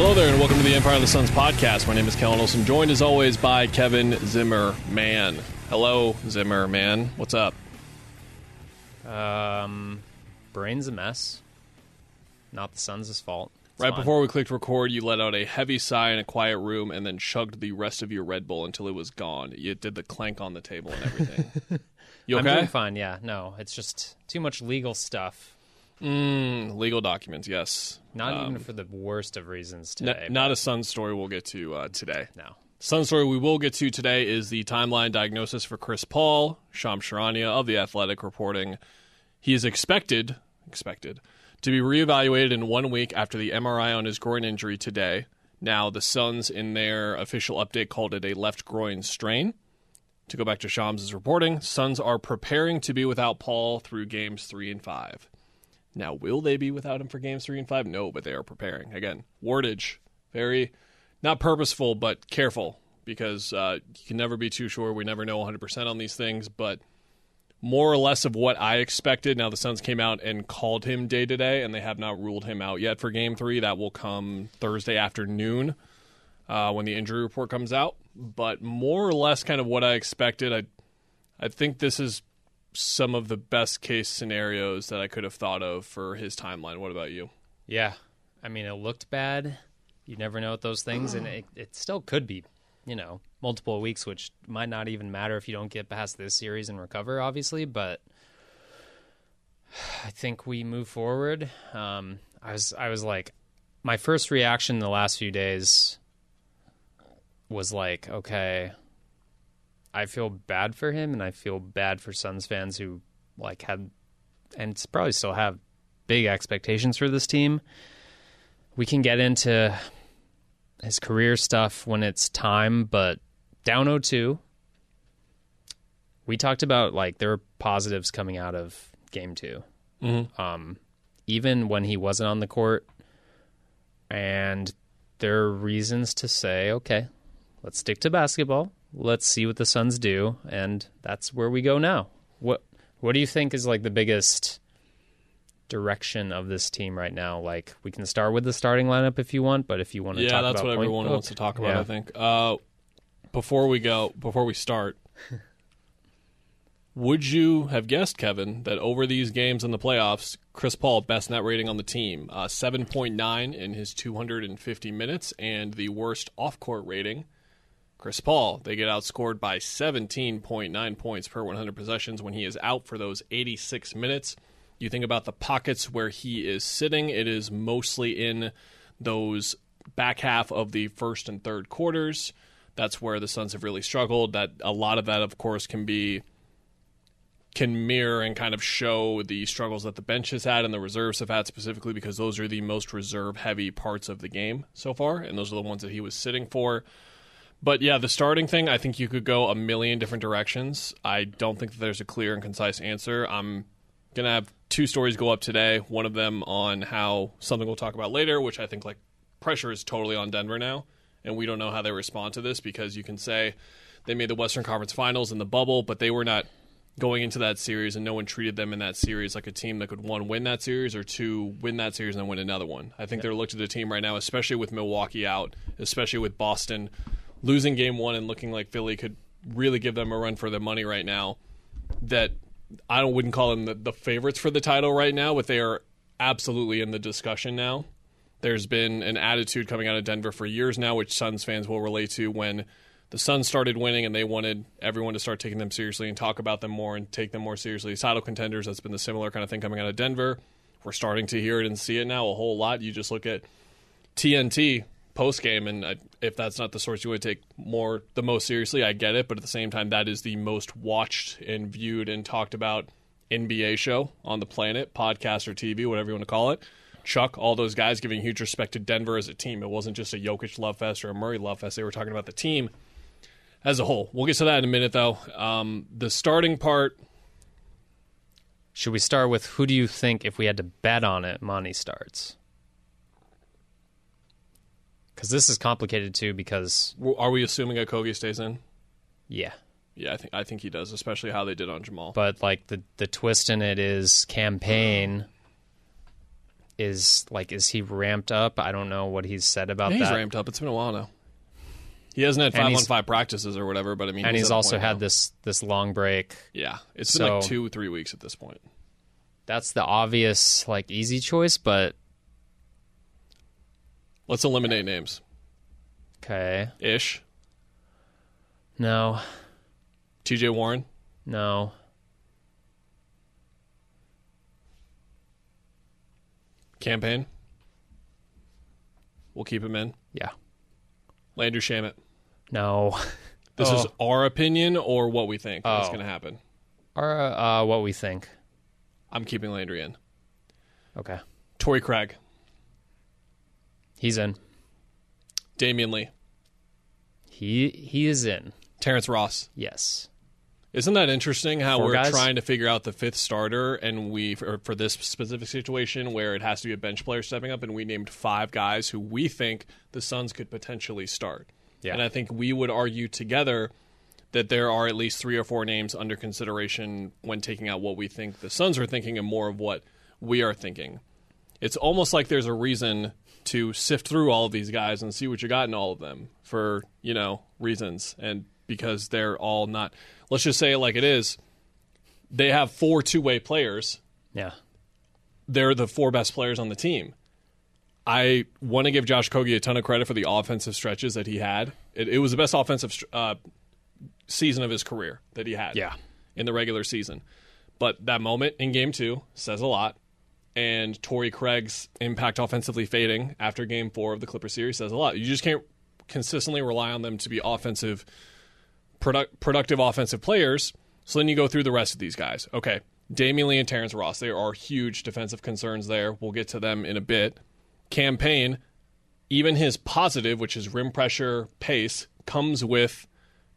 Hello there, and welcome to the Empire of the Suns podcast. My name is Kellen Olson, joined as always by Kevin Zimmerman. Hello, Zimmerman. What's up? Um, brain's a mess. Not the Suns' fault. It's right fine. before we clicked record, you let out a heavy sigh in a quiet room and then chugged the rest of your Red Bull until it was gone. You did the clank on the table and everything. you I'm doing fine. Yeah, no, it's just too much legal stuff. Mm, legal documents, yes. Not Um, even for the worst of reasons n- today. not a Sun story we'll get to uh, today. no. Sun story we will get to today is the timeline diagnosis for Chris Paul, Shams Charania of the Athletic reporting he is expected expected to be reevaluated in one week after the MRI on his groin injury today. Now the Suns in their official update called it a left groin strain. To go back to Shams' reporting, Suns are preparing to be without Paul through games three and five. Now, will they be without him for games three and five? No, but they are preparing. Again, wordage, very not purposeful, but careful because uh, you can never be too sure. We never know 100% on these things, but more or less of what I expected. Now, the Suns came out and called him day to day, and they have not ruled him out yet for game three. That will come Thursday afternoon uh, when the injury report comes out. But more or less, kind of what I expected. I, I think this is some of the best case scenarios that I could have thought of for his timeline. What about you? Yeah, I mean, it looked bad. You never know with those things, and it, it still could be, you know, multiple weeks, which might not even matter if you don't get past this series and recover, obviously. But I think we move forward. Um, I was, I was like, my first reaction the last few days was like, okay, I feel bad for him, and I feel bad for Suns fans who like had, and probably still have, big expectations for this team. We can get into his career stuff when it's time, but down 0-2. We talked about like there were positives coming out of game 2 Um, even when he wasn't on the court, and there are reasons to say, okay, let's stick to basketball. Let's see what the Suns do, and that's where we go now. What What do you think is like the biggest direction of this team right now? Like, we can start with the starting lineup if you want, but if you want to yeah, talk that's what everyone wants to talk about. yeah. I think. Uh, before we go, before we start, would you have guessed, Kevin, that over these games in the playoffs, Chris Paul best net rating on the team, uh, seven point nine in his two hundred and fifty minutes, and the worst off court rating. Chris Paul, they get outscored by 17.9 points per 100 possessions when he is out for those 86 minutes. You think about the pockets where he is sitting, it is mostly in those back half of the first and third quarters. That's where the Suns have really struggled. That a lot of that, of course, can be can mirror and kind of show the struggles that the bench has had and the reserves have had specifically because those are the most reserve heavy parts of the game so far, and those are the ones that he was sitting for. But yeah, the starting thing, I think you could go a million different directions. I don't think that there's a clear and concise answer. I'm going to have two stories go up today. One of them on how something we'll talk about later, which I think like pressure is totally on Denver now, and we don't know how they respond to this because you can say they made the Western Conference Finals in the bubble, but they were not going into that series and no one treated them in that series like a team that could one win that series or two win that series and then win another one. I think they're looked at the team right now, especially with Milwaukee out, especially with Boston losing game one and looking like Philly could really give them a run for their money right now. That I wouldn't call them the, the favorites for the title right now, but they are absolutely in the discussion now. There's been an attitude coming out of Denver for years now, which Suns fans will relate to when the Suns started winning and they wanted everyone to start taking them seriously and talk about them more and take them more seriously. Title contenders, that's been the similar kind of thing coming out of Denver. We're starting to hear it and see it now a whole lot. You just look at TNT post game, and I, if that's not the source you would take more the most seriously, I get it. But at the same time, that is the most watched and viewed and talked about NBA show on the planet, podcast or TV, whatever you want to call it. Chuck, all those guys giving huge respect to Denver as a team. It wasn't just a Jokic love fest or a Murray love fest. They were talking about the team. as a whole. We'll get to that in a minute, though. Um, the starting part, Should we start with who do you think, if we had to bet on it, Monty starts? Because this is complicated too. Because w- are we assuming Okogie stays in? yeah, Yeah, I think I think he does, especially how they did on Jamal. but like the the twist in it is Cam Payne is like is he ramped up? I don't know what he's said about Yeah, he's that. ramped up. It's been a while now. He hasn't had And five on he's- five practices or whatever, but I mean, and he's at a also point had now. this this long break. Yeah, it's been like So- two, three weeks at this point. That's the obvious like easy choice, but Let's eliminate names. okay. Ish, No, T.J. Warren, no. Cam Payne. We'll keep him in. Yeah. Landry Shamet. No. This is Oh. our opinion or what we think is Oh. going to happen. Or uh, what we think. I'm keeping Landry in. Okay. Torrey Craig, He's in. Damion Lee, He he is in. Terrence Ross. Yes. Isn't that interesting how Four we're guys? trying to figure out the fifth starter and we for, for this specific situation where it has to be a bench player stepping up and we named five guys who we think the Suns could potentially start. Yeah. And I think we would argue together that there are at least three or four names under consideration when taking out what we think the Suns are thinking and more of what we are thinking. It's almost like there's a reason to sift through all of these guys and see what you got in all of them for, you know, reasons. And because they're all not, let's just say it like it is, they have four two way players Yeah. they're the four best players on the team. I want to give Josh Okogie a ton of credit for the offensive stretches that he had. It, it was the best offensive uh, season of his career that he had Yeah. in the regular season. But that moment in game two says a lot. And Torrey Craig's impact offensively fading after game four of the Clipper series says a lot. You just can't consistently rely on them to be offensive, product, productive offensive players. So then you go through the rest of these guys. Okay, Damion Lee and Terrence Ross. There are huge defensive concerns there. We'll get to them in a bit. Cam Payne, even his positive, which is rim pressure pace, comes with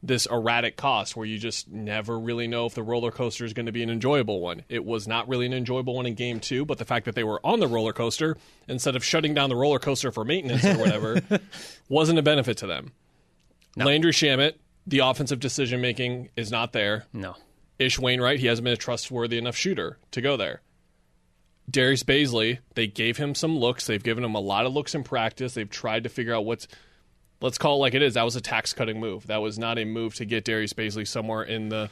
this erratic cost where you just never really know if the roller coaster is going to be an enjoyable one. It was not really an enjoyable one in game two, but the fact that they were on the roller coaster instead of shutting down the roller coaster for maintenance or whatever wasn't a benefit to them. Landry Shamet, the offensive decision making is not there. No. Ish Wainwright, he hasn't been a trustworthy enough shooter to go there. Darius Bazley, they gave him some looks. They've given him a lot of looks in practice. They've tried to figure out what's, let's call it like it is. That was a tax cutting move. That was not a move to get Darius Bazley somewhere in the.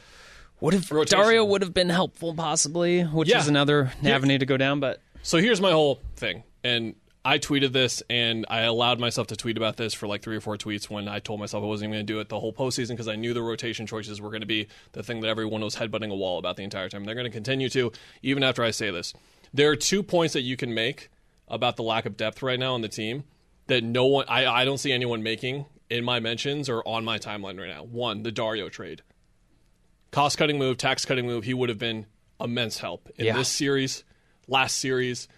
Would have Rotation. Dario would have been helpful possibly, which Yeah. is another Yeah. avenue to go down, but So here's my whole thing. And I tweeted this and I allowed myself to tweet about this for like three or four tweets when I told myself I wasn't even going to do it the whole postseason because I knew the rotation choices were going to be the thing that everyone was headbutting a wall about the entire time. They're going to continue to, even after I say this. There are two points that you can make about the lack of depth right now on the team that no one, I, I don't see anyone making in my mentions or on my timeline right now. One, the Dario trade. Cost cutting move, tax cutting move, he would have been immense help in Yeah. this series, last series.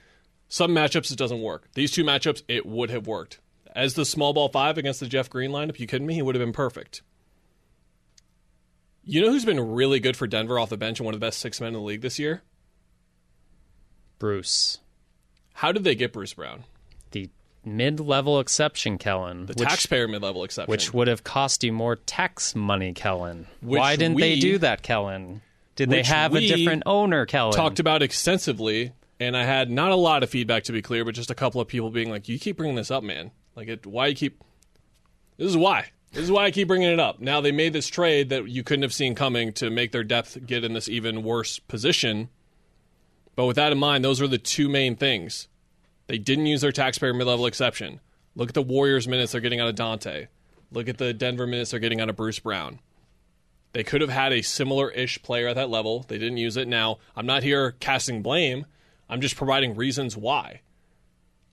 Some matchups it doesn't work. These two matchups it would have worked. As the small ball five against the Jeff Green lineup, you kidding me? He would have been perfect. You know who's been really good for Denver off the bench and one of the best six men in the league this year? Bruce, How did they get Bruce Brown? the mid-level exception, Kellen, The which, taxpayer mid level exception. which would have cost you more tax money, Kellen. Which Why didn't they do that, Kellen? Did they have a different owner, Kellen? talked about extensively, and I had not a lot of feedback to be clear, but just a couple of people being like, "You keep bringing this up, man. Like, it, why you keep? This is why. This is why I keep bringing it up. Now they made this trade that you couldn't have seen coming to make their depth get in this even worse position. But with that in mind, those are the two main things. They didn't use their taxpayer mid-level exception. Look at the Warriors minutes they're getting out of Donte. Look at the Denver minutes they're getting out of Bruce Brown. They could have had a similar ish player at that level. They didn't use it. Now, I'm not here casting blame. I'm just providing reasons why.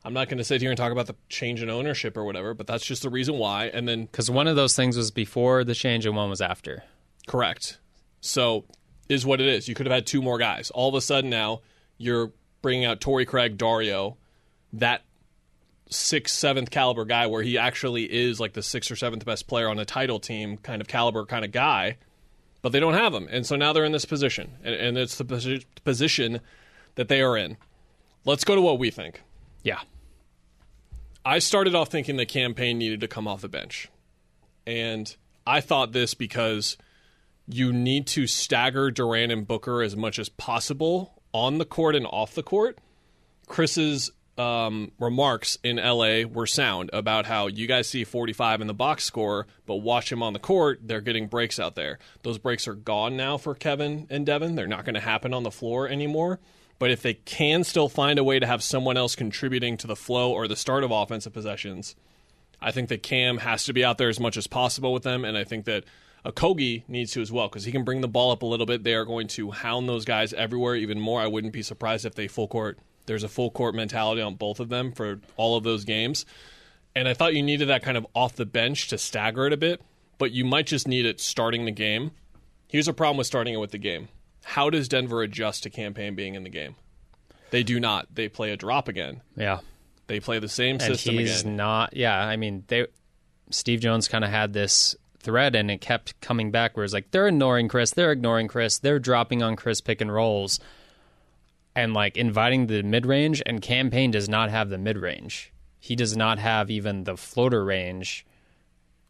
I'm not going to sit here and talk about the change in ownership or whatever, but that's just the reason why. And then, because one of those things was before the change and one was after. correct. So, is what it is. You could have had two more guys. All of a sudden now, you're bringing out Torrey Craig, Dario. That sixth, seventh caliber guy where he actually is like the sixth or seventh best player on a title team kind of caliber kind of guy, but they don't have him. And so now they're in this position, and, and it's the posi- position that they are in. Let's go to what we think. Yeah. I started off thinking the Cam Payne needed to come off the bench. And I thought this because you need to stagger Durant and Booker as much as possible on the court and off the court. Chris's um, remarks in LA were sound about how you guys see 45 in the box score, but watch him on the court. They're getting breaks out there. Those breaks are gone now for Kevin and Devin. They're not going to happen on the floor anymore. But if they can still find a way to have someone else contributing to the flow or the start of offensive possessions, I think that Cam has to be out there as much as possible with them, and I think that Okogie needs to as well because he can bring the ball up a little bit. They are going to hound those guys everywhere even more. I wouldn't be surprised if they full court. There's a full court mentality on both of them for all of those games, and I thought you needed that kind of off the bench to stagger it a bit, but you might just need it starting the game. Here's a problem with starting it with the game. How does Denver adjust to Cam Payne being in the game? They do not. They play a drop again. Yeah. They play the same and system he's again. not. Yeah, I mean, they Steve Jones kind of had this thread, and it kept coming back. Where it's like they're ignoring Chris, they're ignoring Chris, they're dropping on Chris pick and rolls, and like inviting the mid range. And Cam Payne does not have the mid range. He does not have even the floater range,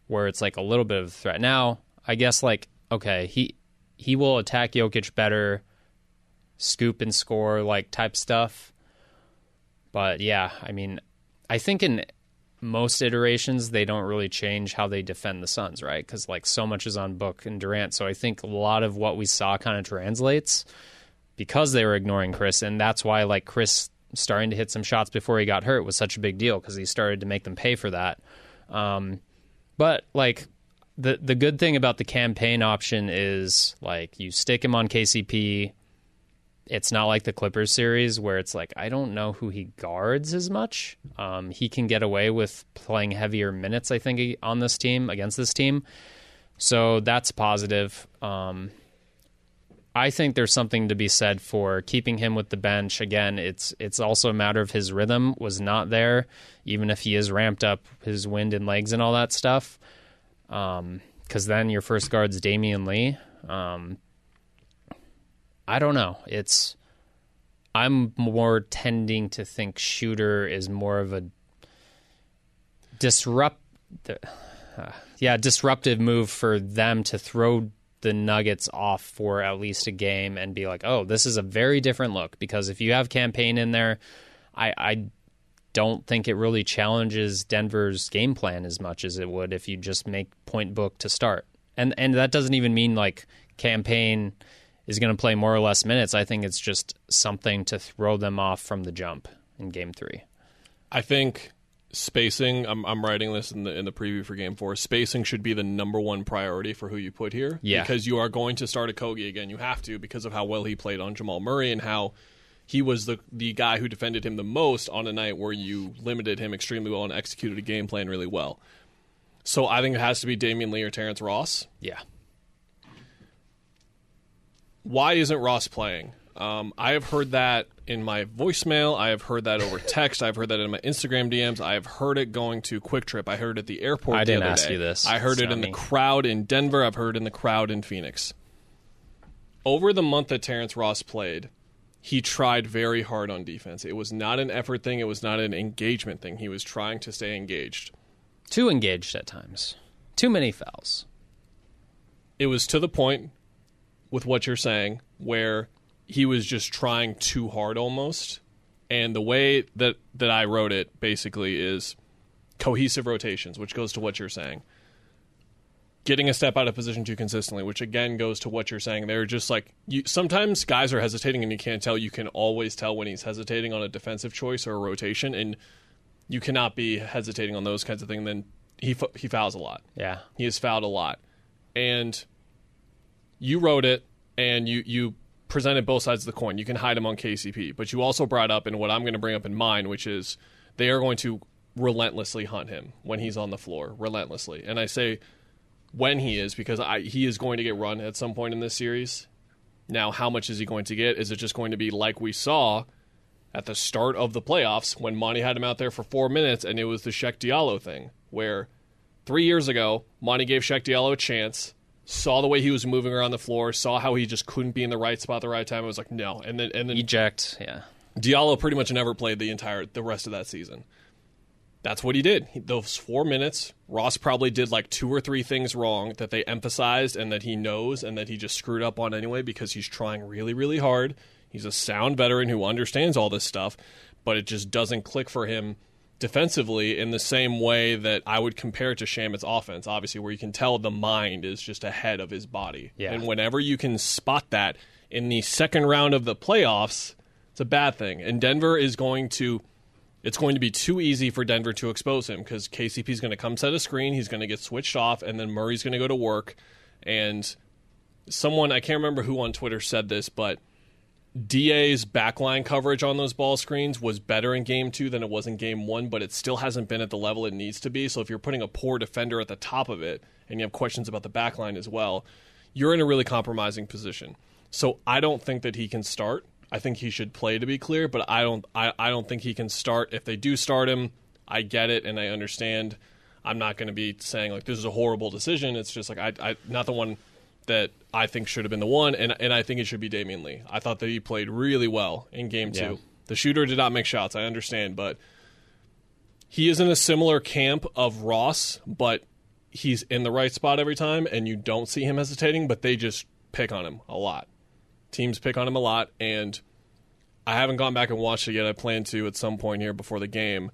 where it's like a little bit of a threat. Now, I guess like okay, he he will attack Jokic better, scoop and score like type stuff. But yeah, I mean, I think in most iterations they don't really change how they defend the Suns, right? Because like so much is on Book and Durant, so I think a lot of what we saw kind of translates because they were ignoring Chris, and that's why like Chris starting to hit some shots before he got hurt was such a big deal because he started to make them pay for that. Um, but like the the good thing about the Cam Payne option is like you stick him on KCP. It's not like the Clippers series where it's like I don't know who he guards as much. Um, he can get away with playing heavier minutes, I think, on this team against this team. So that's positive. Um, I think there's something to be said for keeping him with the bench. Again, it's it's also a matter of his rhythm was not there, even if he is ramped up his wind and legs and all that stuff. Because um, then your first guard's Damion Lee. Um, I don't know. It's I'm more tending to think shooter is more of a disrupt. Uh, yeah, disruptive move for them to throw the Nuggets off for at least a game and be like, oh, this is a very different look. Because if you have Cam Payne in there, I, I don't think it really challenges Denver's game plan as much as it would if you just make point book to start. And and that doesn't even mean like Cam Payne is going to play more or less minutes. I think it's just something to throw them off from the jump in game 3. I think spacing. I'm, I'm writing this in the in the preview for Game Four. Spacing should be the number one priority for who you put here. Yeah. because you are going to start Okogie again. You have to because of how well he played on Jamal Murray and how he was the the guy who defended him the most on a night where you limited him extremely well and executed a game plan really well. So I think it has to be Damion Lee or Terrence Ross. Yeah. Why isn't Ross playing? Um, I have heard that in my voicemail. I have heard that over text. I've heard that in my Instagram DMs. I have heard it going to QuikTrip. I heard it at the airport. I the didn't ask day. you this. I heard it in the crowd in Denver. I've heard it in the crowd in Phoenix. Over the month that Terrence Ross played, he tried very hard on defense. It was not an effort thing. It was not an engagement thing. He was trying to stay engaged. Too engaged at times. Too many fouls. it was to the point with what you're saying where he was just trying too hard almost. And the way that that I wrote it basically is cohesive rotations which goes to what you're saying. Getting a step out of position too consistently which again goes to what you're saying. They're just like you sometimes guys are hesitating and you can't tell. You can always tell when he's hesitating on a defensive choice or a rotation and you cannot be hesitating on those kinds of things. Then he he fouls a lot. Yeah. he has fouled a lot. And you wrote it and you, you presented both sides of the coin. You can hide him on KCP, but you also brought up, and what I'm going to bring up in mine, which is they are going to relentlessly hunt him when he's on the floor, relentlessly. And I say when he is because I, he is going to get run at some point in this series. Now, how much is he going to get? Is it just going to be like we saw at the start of the playoffs when Monty had him out there for four minutes, and it was the Cheick Diallo thing, where three years ago, Monty gave Cheick Diallo a chance, saw the way he was moving around the floor, saw how he just couldn't be in the right spot at the right time. It was like, no. And then, and then Eject. Yeah. Diallo pretty much never played the entire the rest of that season. That's what he did. He, those four minutes, Ross probably did like two or three things wrong that they emphasized and that he knows and that he just screwed up on anyway because he's trying really, really hard. He's a sound veteran who understands all this stuff, but it just doesn't click for him defensively in the same way that I would compare it to Shamet's offense, obviously, where you can tell the mind is just ahead of his body. Yeah. And whenever you can spot that in the second round of the playoffs, it's a bad thing. And Denver is going to it's going to be too easy for Denver to expose him because KCP is going to come set a screen, he's going to get switched off, and then Murray's going to go to work. And someone I can't remember who on Twitter said this, but DA's backline coverage on those ball screens was better in game two than it was in game one, but it still hasn't been at the level it needs to be. So if you're putting a poor defender at the top of it and you have questions about the backline as well, you're in a really compromising position. So I don't think that he can start. I think he should play to be clear, but I don't I, I don't think he can start. If they do start him, I get it and I understand. I'm not going to be saying like this is a horrible decision. It's just like I, I not the one that I think should have been the one, and and I think it should be Damion Lee. I thought that he played really well in game two. Yeah. The shooter did not make shots. I understand, but he is in a similar camp of Ross, but he's in the right spot every time, and you don't see him hesitating. But they just pick on him a lot. Teams pick on him a lot, and I haven't gone back and watched it yet. I plan to at some point here before the game.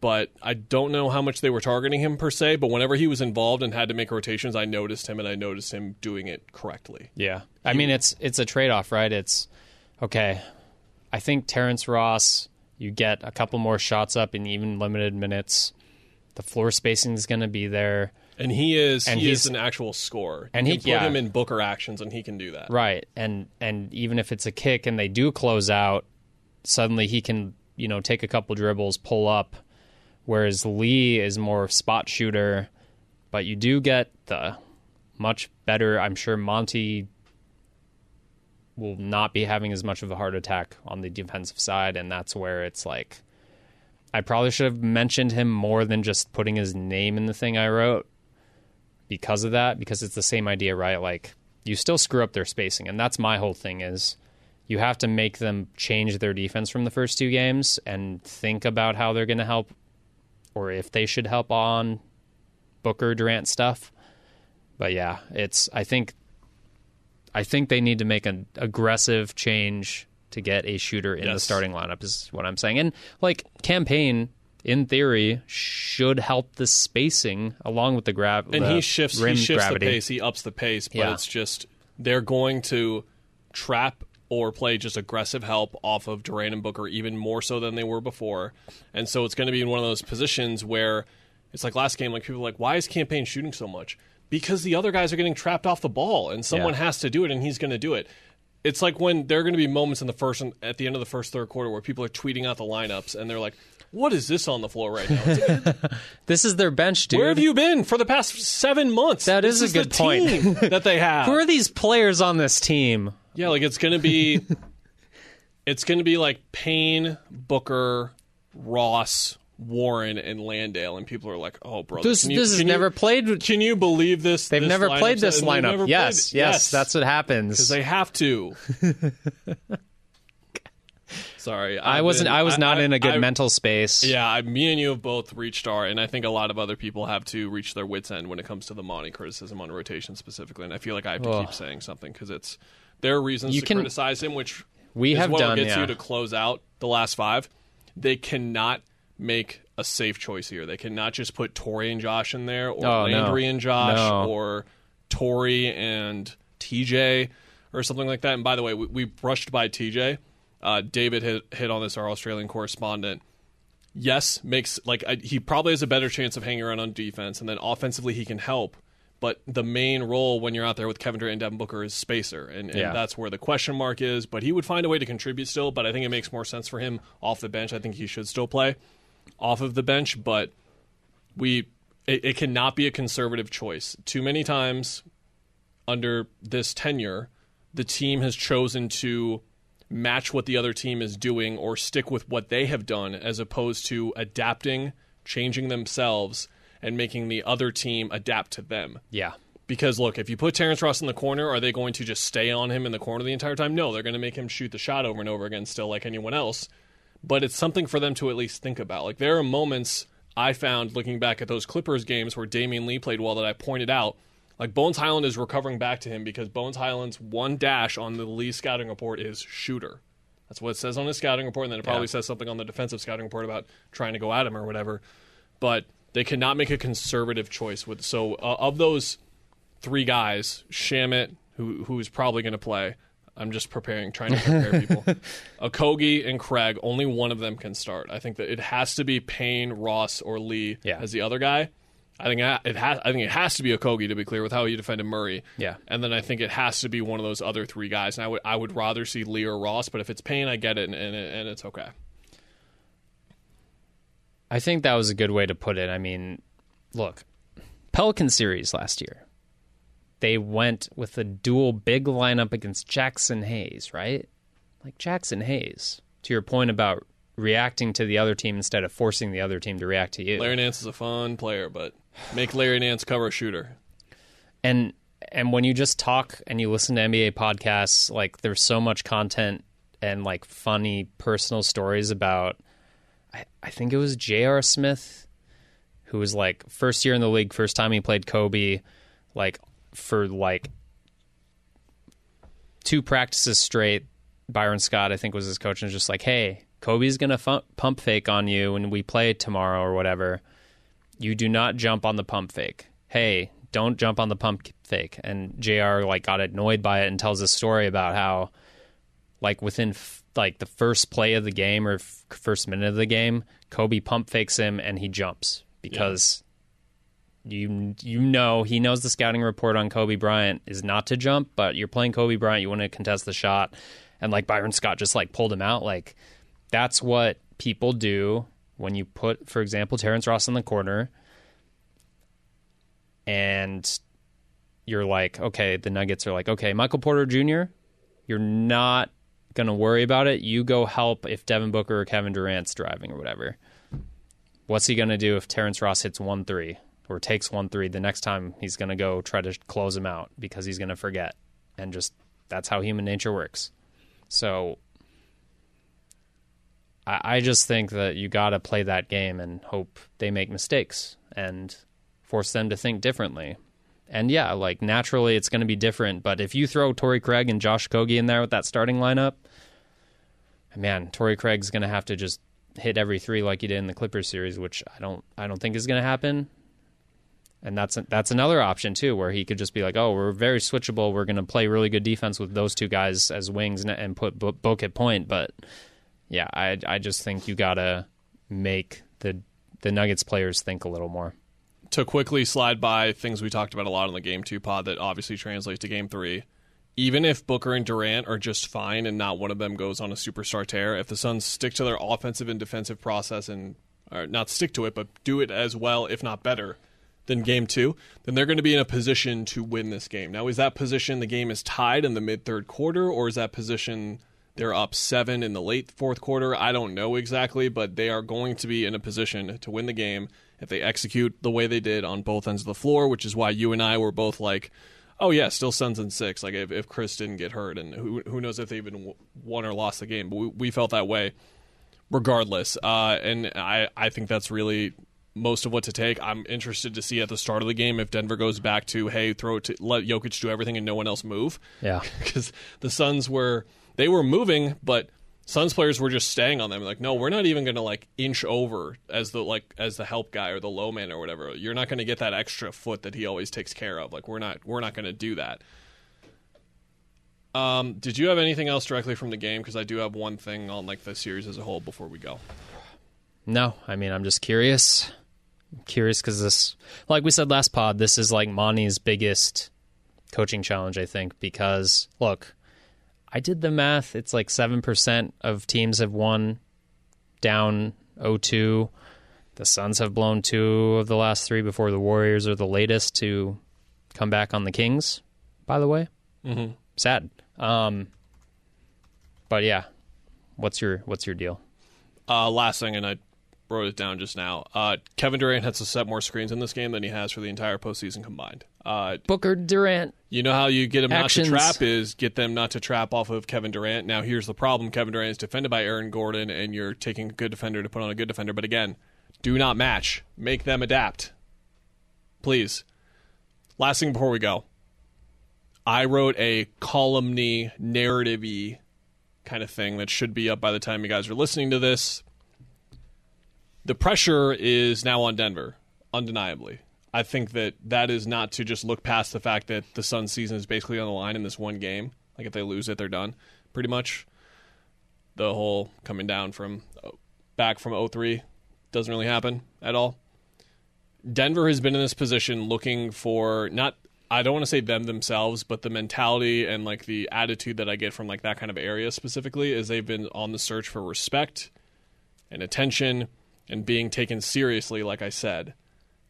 But I don't know how much they were targeting him per se. But whenever he was involved and had to make rotations, I noticed him and I noticed him doing it correctly. Yeah. I mean, it's it's a trade off, right? It's okay. I think Terrence Ross, you get a couple more shots up in even limited minutes. The floor spacing is going to be there, And he is And he he's- is an actual scorer. and you he- can put yeah. him in Booker actions and he can do that. right? And and even if it's a kick and they do close out, suddenly he can you know take a couple dribbles, pull up. Whereas Lee is more spot shooter, but you do get the much better. I'm sure Monty will not be having as much of a heart attack on the defensive side, and that's where it's like I probably should have mentioned him more than just putting his name in the thing I wrote because of that, because it's the same idea, right? Like you still screw up their spacing, and that's my whole thing is you have to make them change their defense from the first two games and think about how they're going to help or if they should help on Booker Durant stuff. But yeah, it's I think I think they need to make an aggressive change to get a shooter in the starting lineup is what I'm saying. And like Cam Payne in theory should help the spacing along with the grab and the he shifts he shifts gravity. the pace he ups the pace but Yeah. it's just they're going to trap or play just aggressive help off of Durant and Booker even more so than they were before and so it's going to be in one of those positions where it's like last game like people are like why is Cam Payne shooting so much because the other guys are getting trapped off the ball and someone Yeah. has to do it and he's going to do it it's like when there are going to be moments in the first at the end of the first third quarter where people are tweeting out the lineups and they're like what is this on the floor right now? This is their bench, dude. where have you been for the past seven months? That is, This is a good point. team that they have. Who are these players on this team? Yeah, like it's gonna be, it's gonna be like Payne, Booker, Ross, Warren, and Landale, and people are like, "Oh, bro, This you- this has you- never played. Can you believe this? They've this never played this lineup. yes, played- yes, that's what happens. because they have to. Sorry, I I've wasn't. been- I was not in a good I- mental space. Yeah, I, me and you have both reached our, and I think a lot of other people have to reach their wits end when it comes to the Monty criticism on rotation specifically. And I feel like I have to Ugh. keep saying something because it's there are reasons You to can- criticize him, which We is have what done, gets yeah. you to close out the last five. They cannot make a safe choice here. They cannot just put Torrey and Josh in there, or Oh, no. Landry and Josh, No. or Torrey and TJ, or something like that. And by the way, we, we brushed by TJ. Uh, David hit hit on this, our Australian correspondent yes, makes like I, he probably has a better chance of hanging around on defense, and then offensively he can help. But the main role when you're out there with Kevin Durant and Devin Booker is spacer, and, and Yeah. that's where the question mark is. But he would find a way to contribute still. But I think it makes more sense for him off the bench. I think he should still play off of the bench, but we it, it cannot be a conservative choice. Too many times under this tenure, the team has chosen to match what the other team is doing or stick with what they have done as opposed to adapting, changing themselves, and making the other team adapt to them. Yeah. Because look, if you put Terrence Ross in the corner, are they going to just stay on him in the corner the entire time? No, they're going to make him shoot the shot over and over again, still like anyone else. But it's something for them to at least think about. Like there are moments I found looking back at those Clippers games where Damion Lee played well that I pointed out. Like Bones Hyland is recovering back to him because Bones Hyland's one dash on the Lee scouting report is shooter. That's what it says on his scouting report, and then it probably Yeah. says something on the defensive scouting report about trying to go at him or whatever. But they cannot make a conservative choice with. So uh, of those three guys, Shamet, who who is probably going to play. I'm just preparing, trying to prepare people. Okogie and Craig, only one of them can start. I think that it has to be Payne, Ross, or Lee Yeah. as the other guy. I think it has. I think it has to be Okogie to be clear with how he defended Murray. Yeah. and then I think it has to be one of those other three guys. And I would I would rather see Lee or Ross, but if it's Payne, I get it, and and, and it's okay. I think that was a good way to put it. I mean, look, Pelican series last year, they went with a dual big lineup against Jaxson Hayes, right? Like Jaxson Hayes. To your point about reacting to the other team instead of forcing the other team to react to you. Larry Nance is a fun player, but make Larry Nance cover a shooter. and and when you just talk and you listen to NBA podcasts, like there's so much content and like funny personal stories about. I, I think it was J.R. Smith, who was like first year in the league, first time he played Kobe, like for like two practices straight. Byron Scott, I think, was his coach, and was just like, "Hey, Kobe's gonna fu- pump fake on you when we play tomorrow or whatever. You do not jump on the pump fake. Hey, don't jump on the pump fake." And J.R. like got annoyed by it and tells a story about how, like within f- like the first play of the game or f- first minute of the game, Kobe pump fakes him and he jumps because. You you know he knows the scouting report on Kobe Bryant is not to jump, but you're playing Kobe Bryant, you want to contest the shot, and like Byron Scott just like pulled him out. Like that's what people do when you put, for example, Terrence Ross in the corner, and you're like, okay, the Nuggets are like, okay, Michael Porter Jr., you're not gonna worry about it. You go help if Devin Booker or Kevin Durant's driving or whatever. What's he gonna do if Terrence Ross hits one three or takes one three? The next time he's gonna go try to close him out because he's gonna forget, and just that's how human nature works. So I, I just think that you got to play that game and hope they make mistakes and force them to think differently. And yeah, like naturally it's going to be different. But if you throw Torrey Craig and Josh Okogie in there with that starting lineup, man, Torrey Craig's going to have to just hit every three like he did in the Clippers series, which I don't, I don't think is going to happen. And that's that's another option too, where he could just be like, "Oh, we're very switchable. We're going to play really good defense with those two guys as wings and, and put Bo- Book at point." But yeah, I I just think you got to make the the Nuggets players think a little more. To quickly slide by things we talked about a lot on the game two pod that obviously translates to game three. Even if Booker and Durant are just fine and not one of them goes on a superstar tear, if the Suns stick to their offensive and defensive process and or not stick to it, but do it as well, if not better, than game two, then they're going to be in a position to win this game. Now, is that position the game is tied in the mid third quarter, or is that position they're up seven in the late fourth quarter? I don't know exactly, but they are going to be in a position to win the game if they execute the way they did on both ends of the floor, which is why you and I were both like, oh, yeah, still Suns in six. Like, if, if Chris didn't get hurt, and who, who knows if they even won or lost the game, but we, we felt that way regardless. Uh, and I, I think that's really most of what to take. I'm interested to see at the start of the game if Denver goes back to, hey, throw it to let Jokic do everything and no one else move. Yeah. Because the Suns were they were moving, but Suns players were just staying on them. Like, no, we're not even gonna like inch over as the like as the help guy or the low man or whatever. You're not gonna get that extra foot that he always takes care of. Like we're not we're not gonna do that. Um, did you have anything else directly from the game? Because I do have one thing on like the series as a whole before we go. No, I mean I'm just curious. I'm curious because this, like we said last pod, this is like Monty's biggest coaching challenge. I think because look, I did the math. It's like seven percent of teams have won down 0-2. The Suns have blown two of the last three before the Warriors are the latest to come back on the Kings. By the way, Mm-hmm. sad. Um, But yeah, what's your what's your deal? Uh, last thing, and I wrote it down just now. Uh, Kevin Durant has to set more screens in this game than he has for the entire postseason combined. Uh, Booker Durant. you know how you get them Actions. not to trap is get them not to trap off of Kevin Durant. Now here's the problem: Kevin Durant is defended by Aaron Gordon, and you're taking a good defender to put on a good defender. But again, do not match. Make them adapt, please. Last thing before we go, I wrote a columny, narrative-y kind of thing that should be up by the time you guys are listening to this. The pressure is now on Denver, undeniably. I think that that is not to just look past the fact that the Suns' season is basically on the line in this one game. Like if they lose it, they're done, pretty much. The whole coming down from uh, back from 03 doesn't really happen at all. Denver has been in this position looking for not I don't want to say them themselves, but the mentality and like the attitude that I get from like that kind of area specifically is they've been on the search for respect and attention and being taken seriously, like I said,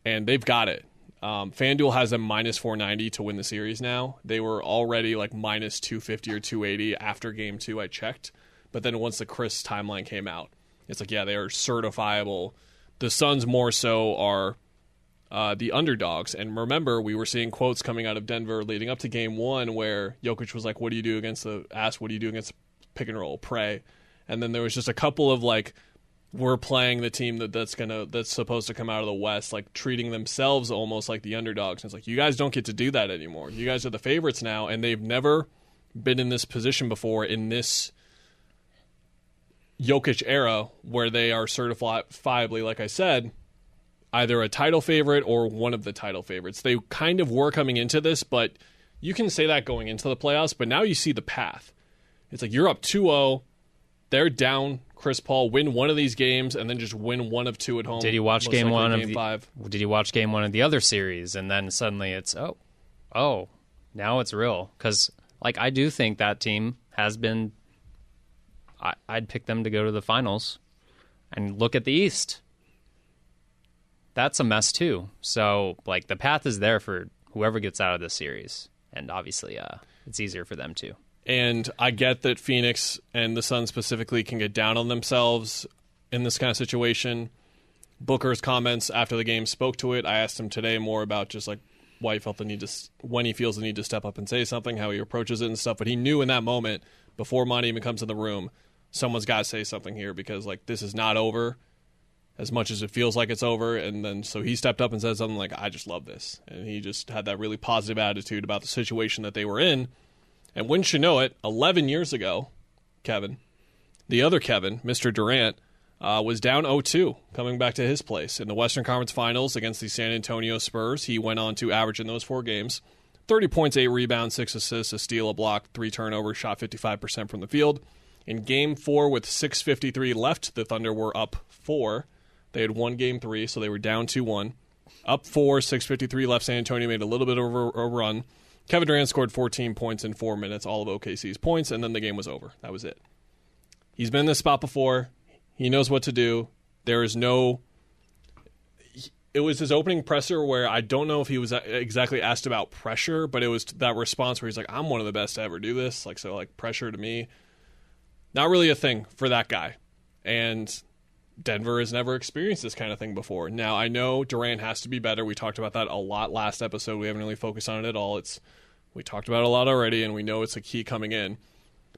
and they've got it. Um, FanDuel has them minus 490 to win the series now. They were already like minus 250 or 280 after game two. I checked, but then once the Chris timeline came out, it's like yeah, they are certifiable. The Suns more so are uh, the underdogs. And remember, we were seeing quotes coming out of Denver leading up to game one where Jokic was like, What do you do against the ass? what do you do against pick and roll, pray? And then there was just a couple of like, we're playing the team that, that's gonna that's supposed to come out of the West, like treating themselves almost like the underdogs. And it's like you guys don't get to do that anymore. You guys are the favorites now, and they've never been in this position before in this Jokic era where they are certifiably, like I said, either a title favorite or one of the title favorites. They kind of were coming into this, but you can say that going into the playoffs, but now you see the path. It's like you're up 2-0, they're down Chris Paul, win one of these games and then just win one of two at home. Did you watch game one game of the, five? Did you watch game one of the other series, and then suddenly it's oh, oh, now it's real? Because like I do think that team has been. I, I'd pick them to go to the finals, and look at the East. That's a mess too. So like the path is there for whoever gets out of this series, and obviously, uh, it's easier for them too. And I get that Phoenix and the Suns specifically can get down on themselves in this kind of situation. Booker's comments after the game spoke to it. I asked him today more about just like why he felt the need to, when he feels the need to step up and say something, how he approaches it and stuff. But he knew in that moment, before Monty even comes in the room, someone's got to say something here because like this is not over as much as it feels like it's over. And then so he stepped up and said something like, I just love this. And he just had that really positive attitude about the situation that they were in. And wouldn't you know it, 11 years ago, Kevin, the other Kevin, Mr. Durant, uh, was down 0 2 coming back to his place. In the Western Conference Finals against the San Antonio Spurs, he went on to average in those four games 30 points, 8 rebounds, 6 assists, a steal, a block, 3 turnovers, shot 55% from the field. In game four, with 6.53 left, the Thunder were up 4. They had won game three, so they were down 2 1. Up 4, 6.53 left. San Antonio made a little bit of a, a run. Kevin Durant scored 14 points in four minutes, all of OKC's points, and then the game was over. That was it. He's been in this spot before. He knows what to do. There is no. It was his opening presser where I don't know if he was exactly asked about pressure, but it was that response where he's like, "I'm one of the best to ever do this." Like so, like pressure to me, not really a thing for that guy. And Denver has never experienced this kind of thing before. Now, I know Durant has to be better. We talked about that a lot last episode. We haven't really focused on it at all. It's we talked about a lot already and we know it's a key coming in.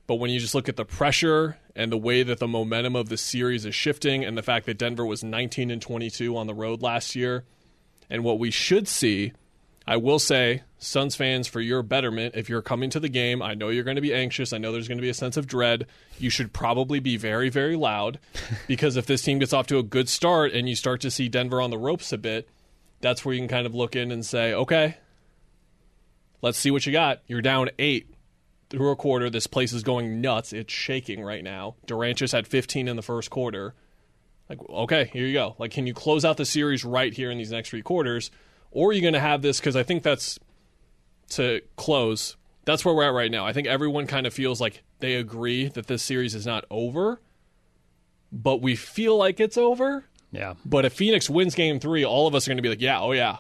But when you just look at the pressure and the way that the momentum of the series is shifting and the fact that Denver was 19 and 22 on the road last year and what we should see I will say, Suns fans, for your betterment, if you're coming to the game, I know you're going to be anxious. I know there's going to be a sense of dread. You should probably be very, very loud because if this team gets off to a good start and you start to see Denver on the ropes a bit, that's where you can kind of look in and say, okay, let's see what you got. You're down eight through a quarter. This place is going nuts. It's shaking right now. Durant just had 15 in the first quarter. Like, okay, here you go. Like, can you close out the series right here in these next three quarters? Or are you going to have this? Because I think that's to close. That's where we're at right now. I think everyone kind of feels like they agree that this series is not over, but we feel like it's over. Yeah. But if Phoenix wins game three, all of us are going to be like, yeah, oh, yeah.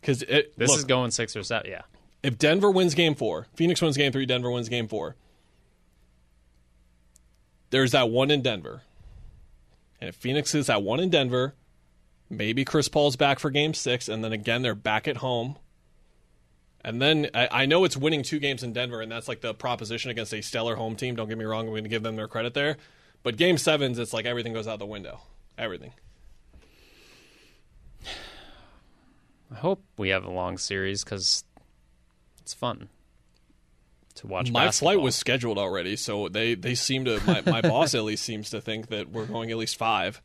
Because This look, is going six or seven. Yeah. if Denver wins game four, Phoenix wins game three, Denver wins game four, there's that one in Denver. And if Phoenix is that one in Denver, maybe Chris Paul's back for game six, and then again, they're back at home. And then I, I know it's winning two games in Denver, and that's like the proposition against a stellar home team. Don't get me wrong, I'm going to give them their credit there. But game sevens, it's like everything goes out the window. Everything. I hope we have a long series because it's fun to watch. My basketball. flight was scheduled already, so they they seem to my, my boss at least seems to think that we're going at least five.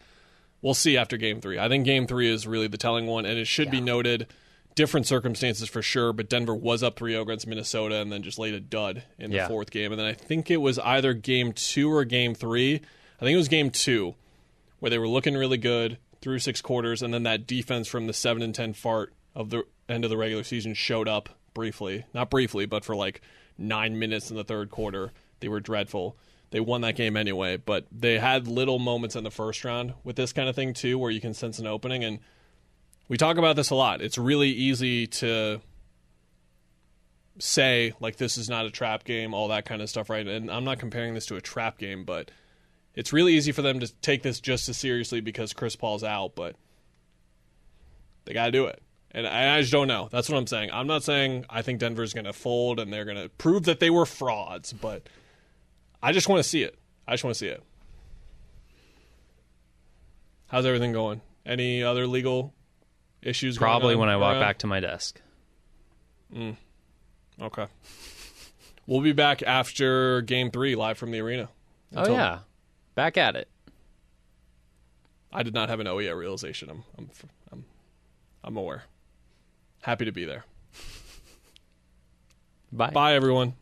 We'll see after game three. I think game three is really the telling one, and it should be noted. Different circumstances for sure, but Denver was up 3 0 against Minnesota and then just laid a dud in the Yeah. fourth game. And then I think it was either game two or game three. I think it was game two where they were looking really good through six quarters, and then that defense from the 7 and 10 fart of the end of the regular season showed up briefly. Not briefly, but for like nine minutes in the third quarter. They were dreadful. They won that game anyway, but they had little moments in the first round with this kind of thing too, where you can sense an opening. And we talk about this a lot. It's really easy to say like this is not a trap game, all that kind of stuff, right? And I'm not comparing this to a trap game, but it's really easy for them to take this just as seriously because Chris Paul's out, but they got to do it. And I just don't know. That's what I'm saying. I'm not saying I think Denver's going to fold and they're going to prove that they were frauds, but I just want to see it. I just want to see it. How's everything going? Any other legal issues? going probably when I walk around? back to my desk. Mm. Okay. We'll be back after game three, live from the arena. Oh Until- yeah, back at it. I did not have an oh yeah realization. I'm, I'm, I'm, I'm aware. Happy to be there. Bye. Bye, everyone.